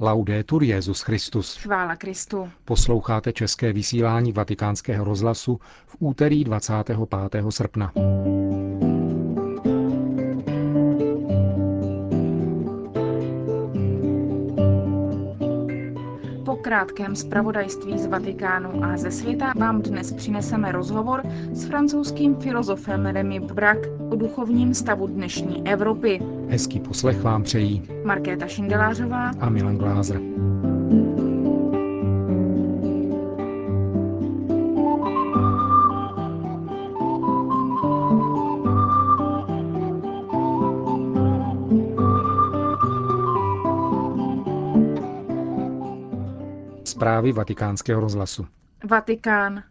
Laudetur Jezus Christus. Chvála Kristu. Posloucháte české vysílání Vatikánského rozhlasu v úterý 25. srpna. Po krátkém zpravodajství z Vatikánu a ze světa vám dnes přineseme rozhovor s francouzským filozofem Remy Brak o duchovním stavu dnešní Evropy. Hezký poslech vám přejí Markéta Šindelářová a Milan Glázer. Zprávy vatikánského rozhlasu. Vatikán.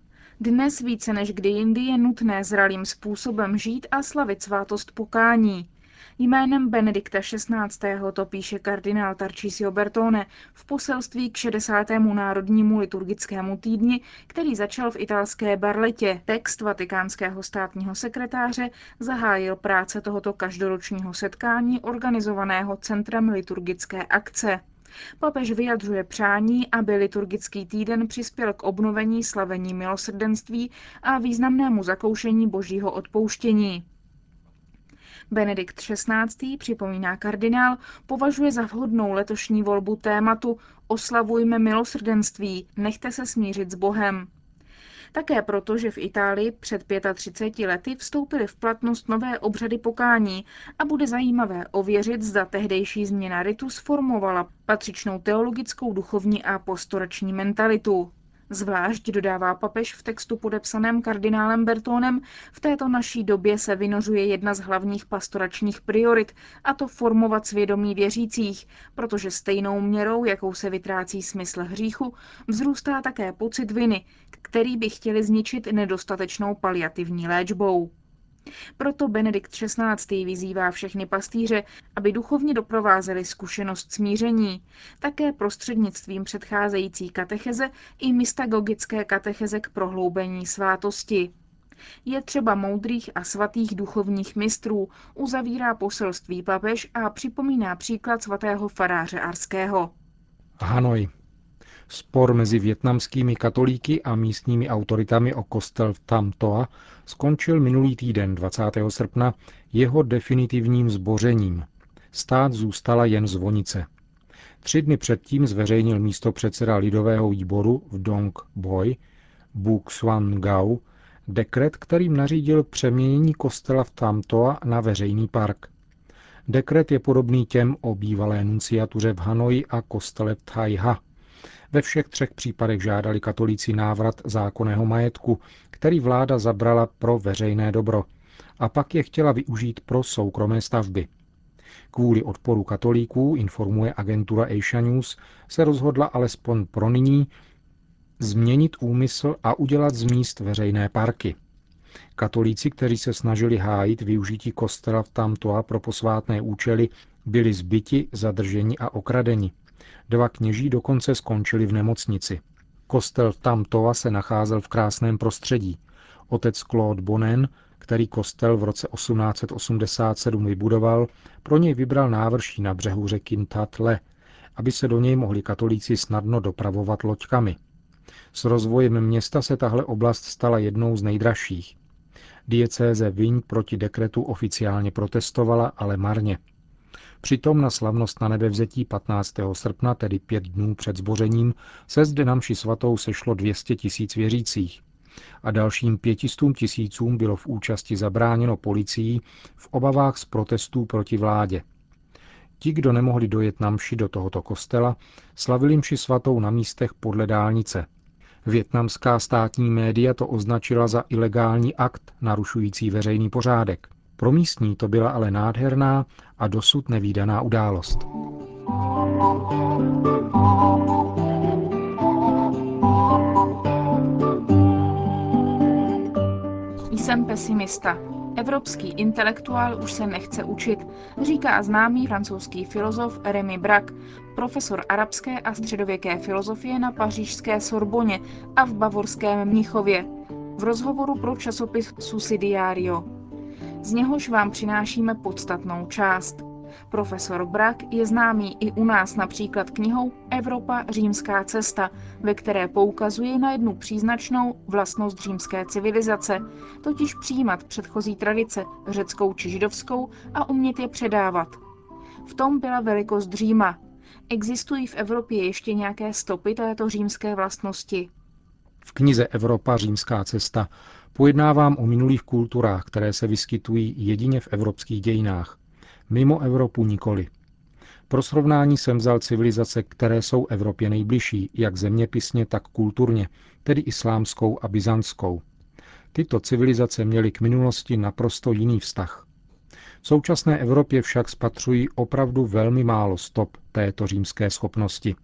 Dnes více než kdy jindy je nutné zralým způsobem žít a slavit svátost pokání. Jménem Benedikta XVI. to píše kardinál Tarcisio Bertone v poselství k 60. národnímu liturgickému týdni, který začal v italské Barletě. Text vatikánského státního sekretáře zahájil práce tohoto každoročního setkání organizovaného Centrem liturgické akce. Papež vyjadřuje přání, aby liturgický týden přispěl k obnovení slavení milosrdenství a významnému zakoušení božího odpouštění. Benedikt XVI. připomíná kardinál, považuje za vhodnou letošní volbu tématu Oslavujme milosrdenství, nechte se smířit s Bohem. Také proto, že v Itálii před 35 lety vstoupily v platnost nové obřady pokání a bude zajímavé ověřit, zda tehdejší změna ritu sformovala patřičnou teologickou, duchovní a postorační mentalitu. Zvlášť dodává papež v textu podepsaném kardinálem Bertónem, v této naší době se vynořuje jedna z hlavních pastoračních priorit, a to formovat svědomí věřících, protože stejnou měrou, jakou se vytrácí smysl hříchu, vzrůstá také pocit viny, který by chtěli zničit nedostatečnou paliativní léčbou. Proto Benedikt XVI. vyzývá všechny pastýře, aby duchovně doprovázeli zkušenost smíření, také prostřednictvím předcházející katecheze i mystagogické katecheze k prohloubení svátosti. Je třeba moudrých a svatých duchovních mistrů, uzavírá poselství papež a připomíná příklad svatého faráře Arského. Hanoj. Spor mezi větnamskými katolíky a místními autoritami o kostel v Tam Toa skončil minulý týden 20. srpna jeho definitivním zbořením. Stát zůstala jen zvonice. Tři dny předtím zveřejnil místo předseda lidového výboru v Dong Boi, Buk Swan Gao, dekret, kterým nařídil přeměnění kostela v Tamtoa na veřejný park. Dekret je podobný těm o bývalé nunciatuře v Hanoji a kostele v Thaiha. Ve všech třech případech žádali katolíci návrat zákonného majetku, který vláda zabrala pro veřejné dobro, a pak je chtěla využít pro soukromé stavby. Kvůli odporu katolíků, informuje agentura Asia News, se rozhodla alespoň pro nyní změnit úmysl a udělat z míst veřejné parky. Katolíci, kteří se snažili hájit využití kostela v Tamtoa pro posvátné účely, byli zbyti, zadrženi a okradeni. Dva kněží dokonce skončili v nemocnici. Kostel v Tamtoa se nacházel v krásném prostředí. Otec Claude Bonen, který kostel v roce 1887 vybudoval, pro něj vybral návrší na břehu řeky Tatle, aby se do něj mohli katolíci snadno dopravovat loďkami. S rozvojem města se tahle oblast stala jednou z nejdražších. Diecéze Viň proti dekretu oficiálně protestovala, ale marně. Přitom na slavnost na nebevzetí 15. srpna, tedy pět dnů před zbořením, se zde na mši svatou sešlo 200 tisíc věřících a dalším pětistům tisícům bylo v účasti zabráněno policií v obavách z protestů proti vládě. Ti, kdo nemohli dojet na mši do tohoto kostela, slavili mši svatou na místech podle dálnice. Větnamská státní média to označila za ilegální akt narušující veřejný pořádek. Pro místní to byla ale nádherná a dosud nevýdaná událost. Jsem pesimista. Evropský intelektuál už se nechce učit, říká známý francouzský filozof Remy Brak, profesor arabské a středověké filozofie na pařížské Sorboně a v bavorském Mnichově, v rozhovoru pro časopis Susidiario. Z něhož vám přinášíme podstatnou část. Profesor Brak je známý i u nás například knihou Evropa římská cesta, ve které poukazuje na jednu příznačnou vlastnost římské civilizace, totiž přijímat předchozí tradice, řeckou či židovskou, a umět je předávat. V tom byla velikost Říma. Existují v Evropě ještě nějaké stopy této římské vlastnosti? V knize Evropa římská cesta pojednávám o minulých kulturách, které se vyskytují jedině v evropských dějinách. Mimo Evropu nikoli. Pro srovnání jsem vzal civilizace, které jsou Evropě nejbližší, jak zeměpisně, tak kulturně, tedy islámskou a byzantskou. Tyto civilizace měly k minulosti naprosto jiný vztah. V současné Evropě však spatřují opravdu velmi málo stop této římské schopnosti.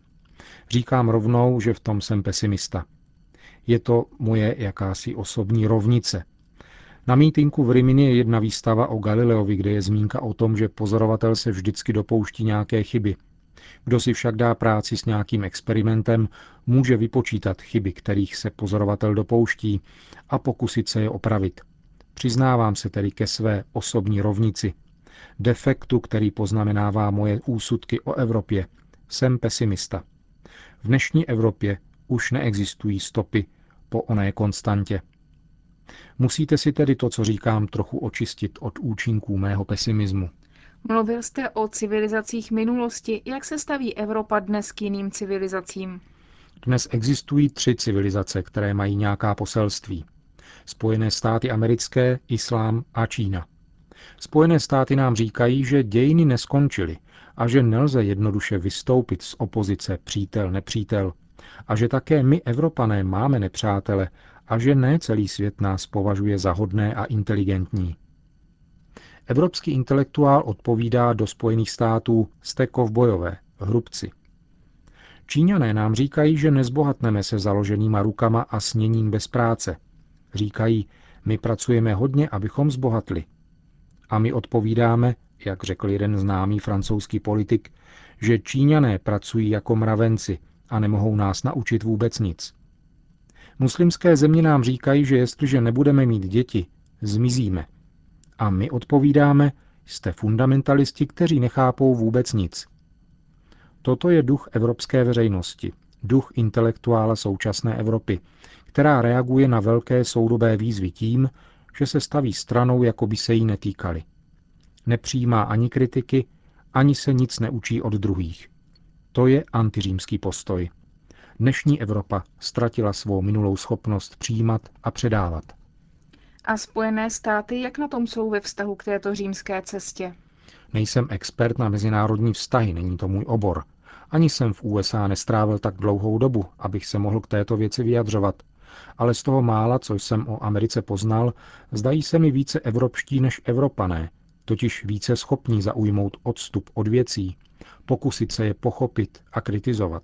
Říkám rovnou, že v tom jsem pesimista. Je to moje jakási osobní rovnice. Na mítinku v Rimini je jedna výstava o Galileovi, kde je zmínka o tom, že pozorovatel se vždycky dopouští nějaké chyby. Kdo si však dá práci s nějakým experimentem, může vypočítat chyby, kterých se pozorovatel dopouští a pokusit se je opravit. Přiznávám se tedy ke své osobní rovnici. Defektu, který poznamenává moje úsudky o Evropě. Jsem pesimista. V dnešní Evropě už neexistují stopy po oné konstantě. Musíte si tedy to, co říkám, trochu očistit od účinků mého pesimismu. Mluvil jste o civilizacích minulosti. Jak se staví Evropa dnes k jiným civilizacím? Dnes existují tři civilizace, které mají nějaká poselství. Spojené státy americké, islám a Čína. Spojené státy nám říkají, že dějiny neskončily a že nelze jednoduše vystoupit z opozice přítel-nepřítel a že také my, Evropané, máme nepřátele a že ne celý svět nás považuje za hodné a inteligentní. Evropský intelektuál odpovídá do Spojených států jste kovbojové, hrubci. Číňané nám říkají, že nezbohatneme se založenýma rukama a sněním bez práce. Říkají, my pracujeme hodně, abychom zbohatli. A my odpovídáme, jak řekl jeden známý francouzský politik, že Číňané pracují jako mravenci a nemohou nás naučit vůbec nic. Muslimské země nám říkají, že jestliže nebudeme mít děti, zmizíme. A my odpovídáme, jste fundamentalisti, kteří nechápou vůbec nic. Toto je duch evropské veřejnosti, duch intelektuála současné Evropy, která reaguje na velké soudobé výzvy tím, že se staví stranou, jako by se jí netýkali. Nepřijímá ani kritiky, ani se nic neučí od druhých. To je antiřímský postoj. Dnešní Evropa ztratila svou minulou schopnost přijímat a předávat. A Spojené státy, jak na tom jsou ve vztahu k této římské cestě? Nejsem expert na mezinárodní vztahy, není to můj obor. Ani jsem v USA nestrávil tak dlouhou dobu, abych se mohl k této věci vyjadřovat. Ale z toho mála, co jsem o Americe poznal, zdají se mi více evropští než Evropané, totiž více schopní zaujmout odstup od věcí, pokusit se je pochopit a kritizovat.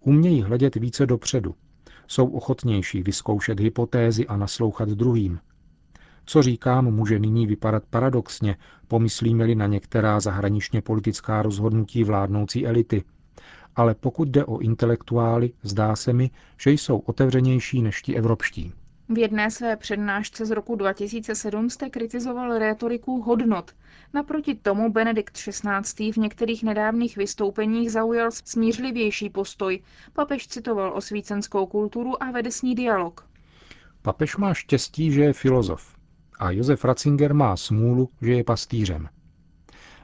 Umějí hledět více dopředu. Jsou ochotnější vyzkoušet hypotézy a naslouchat druhým. Co říkám, může nyní vypadat paradoxně, pomyslíme-li na některá zahraničně politická rozhodnutí vládnoucí elity. Ale pokud jde o intelektuály, zdá se mi, že jsou otevřenější než ti evropští. V jedné své přednášce z roku 2007 jste kritizoval retoriku hodnot. Naproti tomu Benedikt XVI. v některých nedávných vystoupeních zaujal smířlivější postoj. Papež citoval osvícenskou kulturu a vede s ní dialog. Papež má štěstí, že je filozof a Josef Ratzinger má smůlu, že je pastýřem.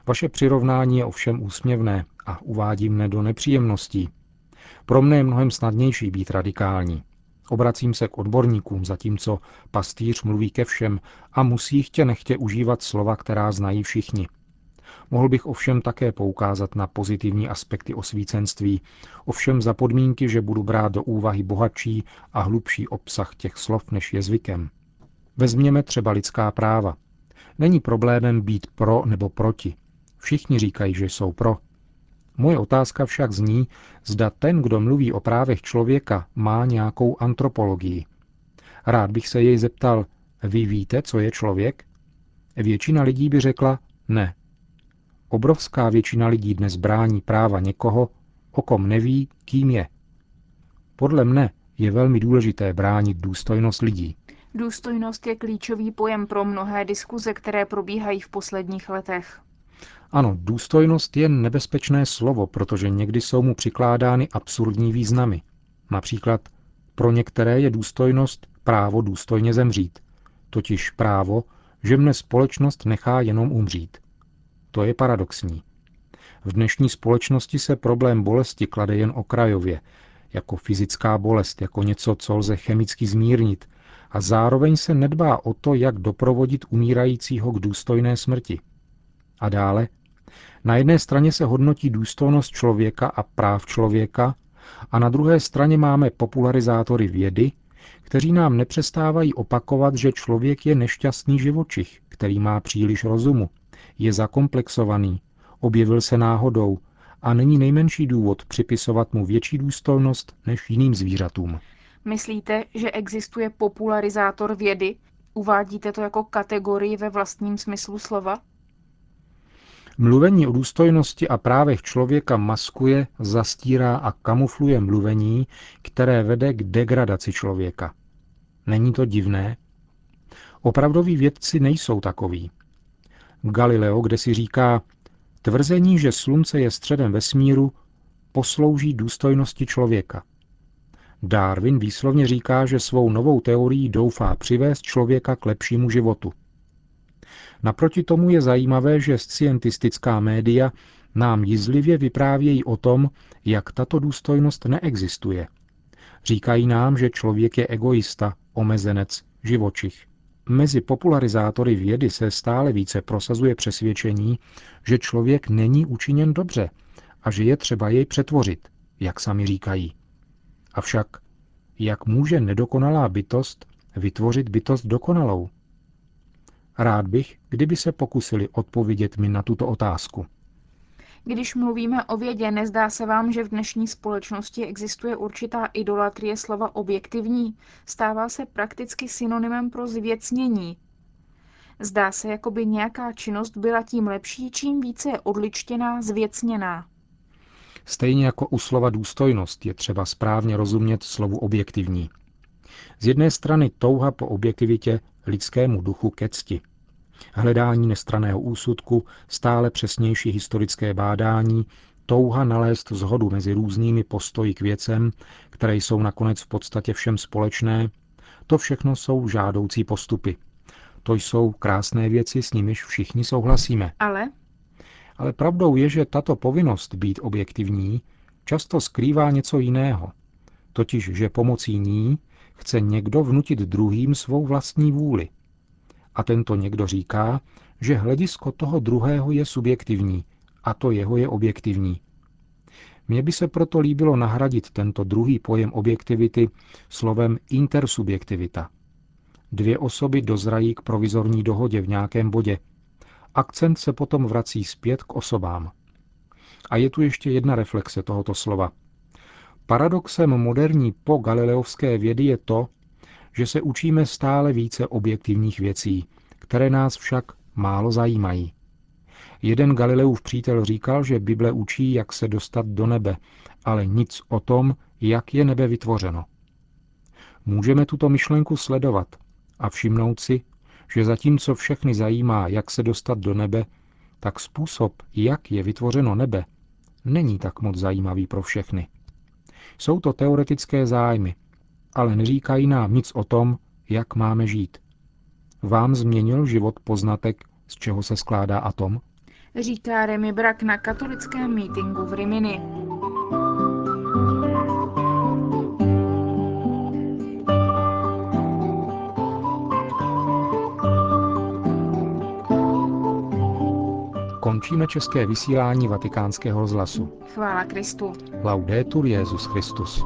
Vaše přirovnání je ovšem úsměvné a uvádí mne do nepříjemností. Pro mne je mnohem snadnější být radikální. Obracím se k odborníkům, zatímco pastýř mluví ke všem a musí chtě nechtě užívat slova, která znají všichni. Mohl bych ovšem také poukázat na pozitivní aspekty osvícenství, ovšem za podmínky, že budu brát do úvahy bohatší a hlubší obsah těch slov, než je zvykem. Vezměme třeba lidská práva. Není problémem být pro nebo proti. Všichni říkají, že jsou pro. Moje otázka však zní, zda ten, kdo mluví o právech člověka, má nějakou antropologii. Rád bych se jej zeptal, vy víte, co je člověk? Většina lidí by řekla ne. Obrovská většina lidí dnes brání práva někoho, o kom neví, kým je. Podle mne je velmi důležité bránit důstojnost lidí. Důstojnost je klíčový pojem pro mnohé diskuze, které probíhají v posledních letech. Ano, důstojnost je nebezpečné slovo, protože někdy jsou mu přikládány absurdní významy. Například pro některé je důstojnost právo důstojně zemřít, totiž právo, že mne společnost nechá jenom umřít. To je paradoxní. V dnešní společnosti se problém bolesti klade jen okrajově, jako fyzická bolest, jako něco, co lze chemicky zmírnit, a zároveň se nedbá o to, jak doprovodit umírajícího k důstojné smrti. A dále, na jedné straně se hodnotí důstojnost člověka a práv člověka, a na druhé straně máme popularizátory vědy, kteří nám nepřestávají opakovat, že člověk je nešťastný živočich, který má příliš rozumu, je zakomplexovaný, objevil se náhodou a není nejmenší důvod připisovat mu větší důstojnost než jiným zvířatům. Myslíte, že existuje popularizátor vědy? Uvádíte to jako kategorii ve vlastním smyslu slova? Mluvení o důstojnosti a právech člověka maskuje, zastírá a kamufluje mluvení, které vede k degradaci člověka. Není to divné? Opravdoví vědci nejsou takoví. Galileo, kde si říká, tvrzení, že slunce je středem vesmíru, poslouží důstojnosti člověka. Darwin výslovně říká, že svou novou teorií doufá přivést člověka k lepšímu životu. Naproti tomu je zajímavé, že scientistická média nám jízlivě vyprávějí o tom, jak tato důstojnost neexistuje. Říkají nám, že člověk je egoista, omezenec, živočich. Mezi popularizátory vědy se stále více prosazuje přesvědčení, že člověk není učiněn dobře a že je třeba jej přetvořit, jak sami říkají. Avšak, jak může nedokonalá bytost vytvořit bytost dokonalou? Rád bych, kdyby se pokusili odpovědět mi na tuto otázku. Když mluvíme o vědě, nezdá se vám, že v dnešní společnosti existuje určitá idolatrie slova objektivní? Stává se prakticky synonymem pro zvěcnění. Zdá se, jako by nějaká činnost byla tím lepší, čím více je odličtěná, zvěcněná. Stejně jako u slova důstojnost je třeba správně rozumět slovu objektivní. Z jedné strany touha po objektivitě lidskému duchu ke cti. Hledání nestraného úsudku, stále přesnější historické bádání, touha nalézt zhodu mezi různými postoji k věcem, které jsou nakonec v podstatě všem společné, to všechno jsou žádoucí postupy. To jsou krásné věci, s nimiž všichni souhlasíme. Ale? Ale pravdou je, že tato povinnost být objektivní často skrývá něco jiného. Totiž, že pomocí ní chce někdo vnutit druhým svou vlastní vůli. A tento někdo říká, že hledisko toho druhého je subjektivní a to jeho je objektivní. Mně by se proto líbilo nahradit tento druhý pojem objektivity slovem intersubjektivita. Dvě osoby dozrají k provizorní dohodě v nějakém bodě. Akcent se potom vrací zpět k osobám. A je tu ještě jedna reflexe tohoto slova – Paradoxem moderní po galileovské vědy je to, že se učíme stále více objektivních věcí, které nás však málo zajímají. Jeden Galileův přítel říkal, že Bible učí, jak se dostat do nebe, ale nic o tom, jak je nebe vytvořeno. Můžeme tuto myšlenku sledovat a všimnout si, že zatímco všechny zajímá, jak se dostat do nebe, tak způsob, jak je vytvořeno nebe, není tak moc zajímavý pro všechny. Jsou to teoretické zájmy, ale neříkají nám nic o tom, jak máme žít. Vám změnil život poznatek, z čeho se skládá atom? Říká Remy Brak na katolickém mítingu v Rimini. Končíme české vysílání vatikánského rozhlasu. Chvála Kristu. Laudetur Jezus Christus.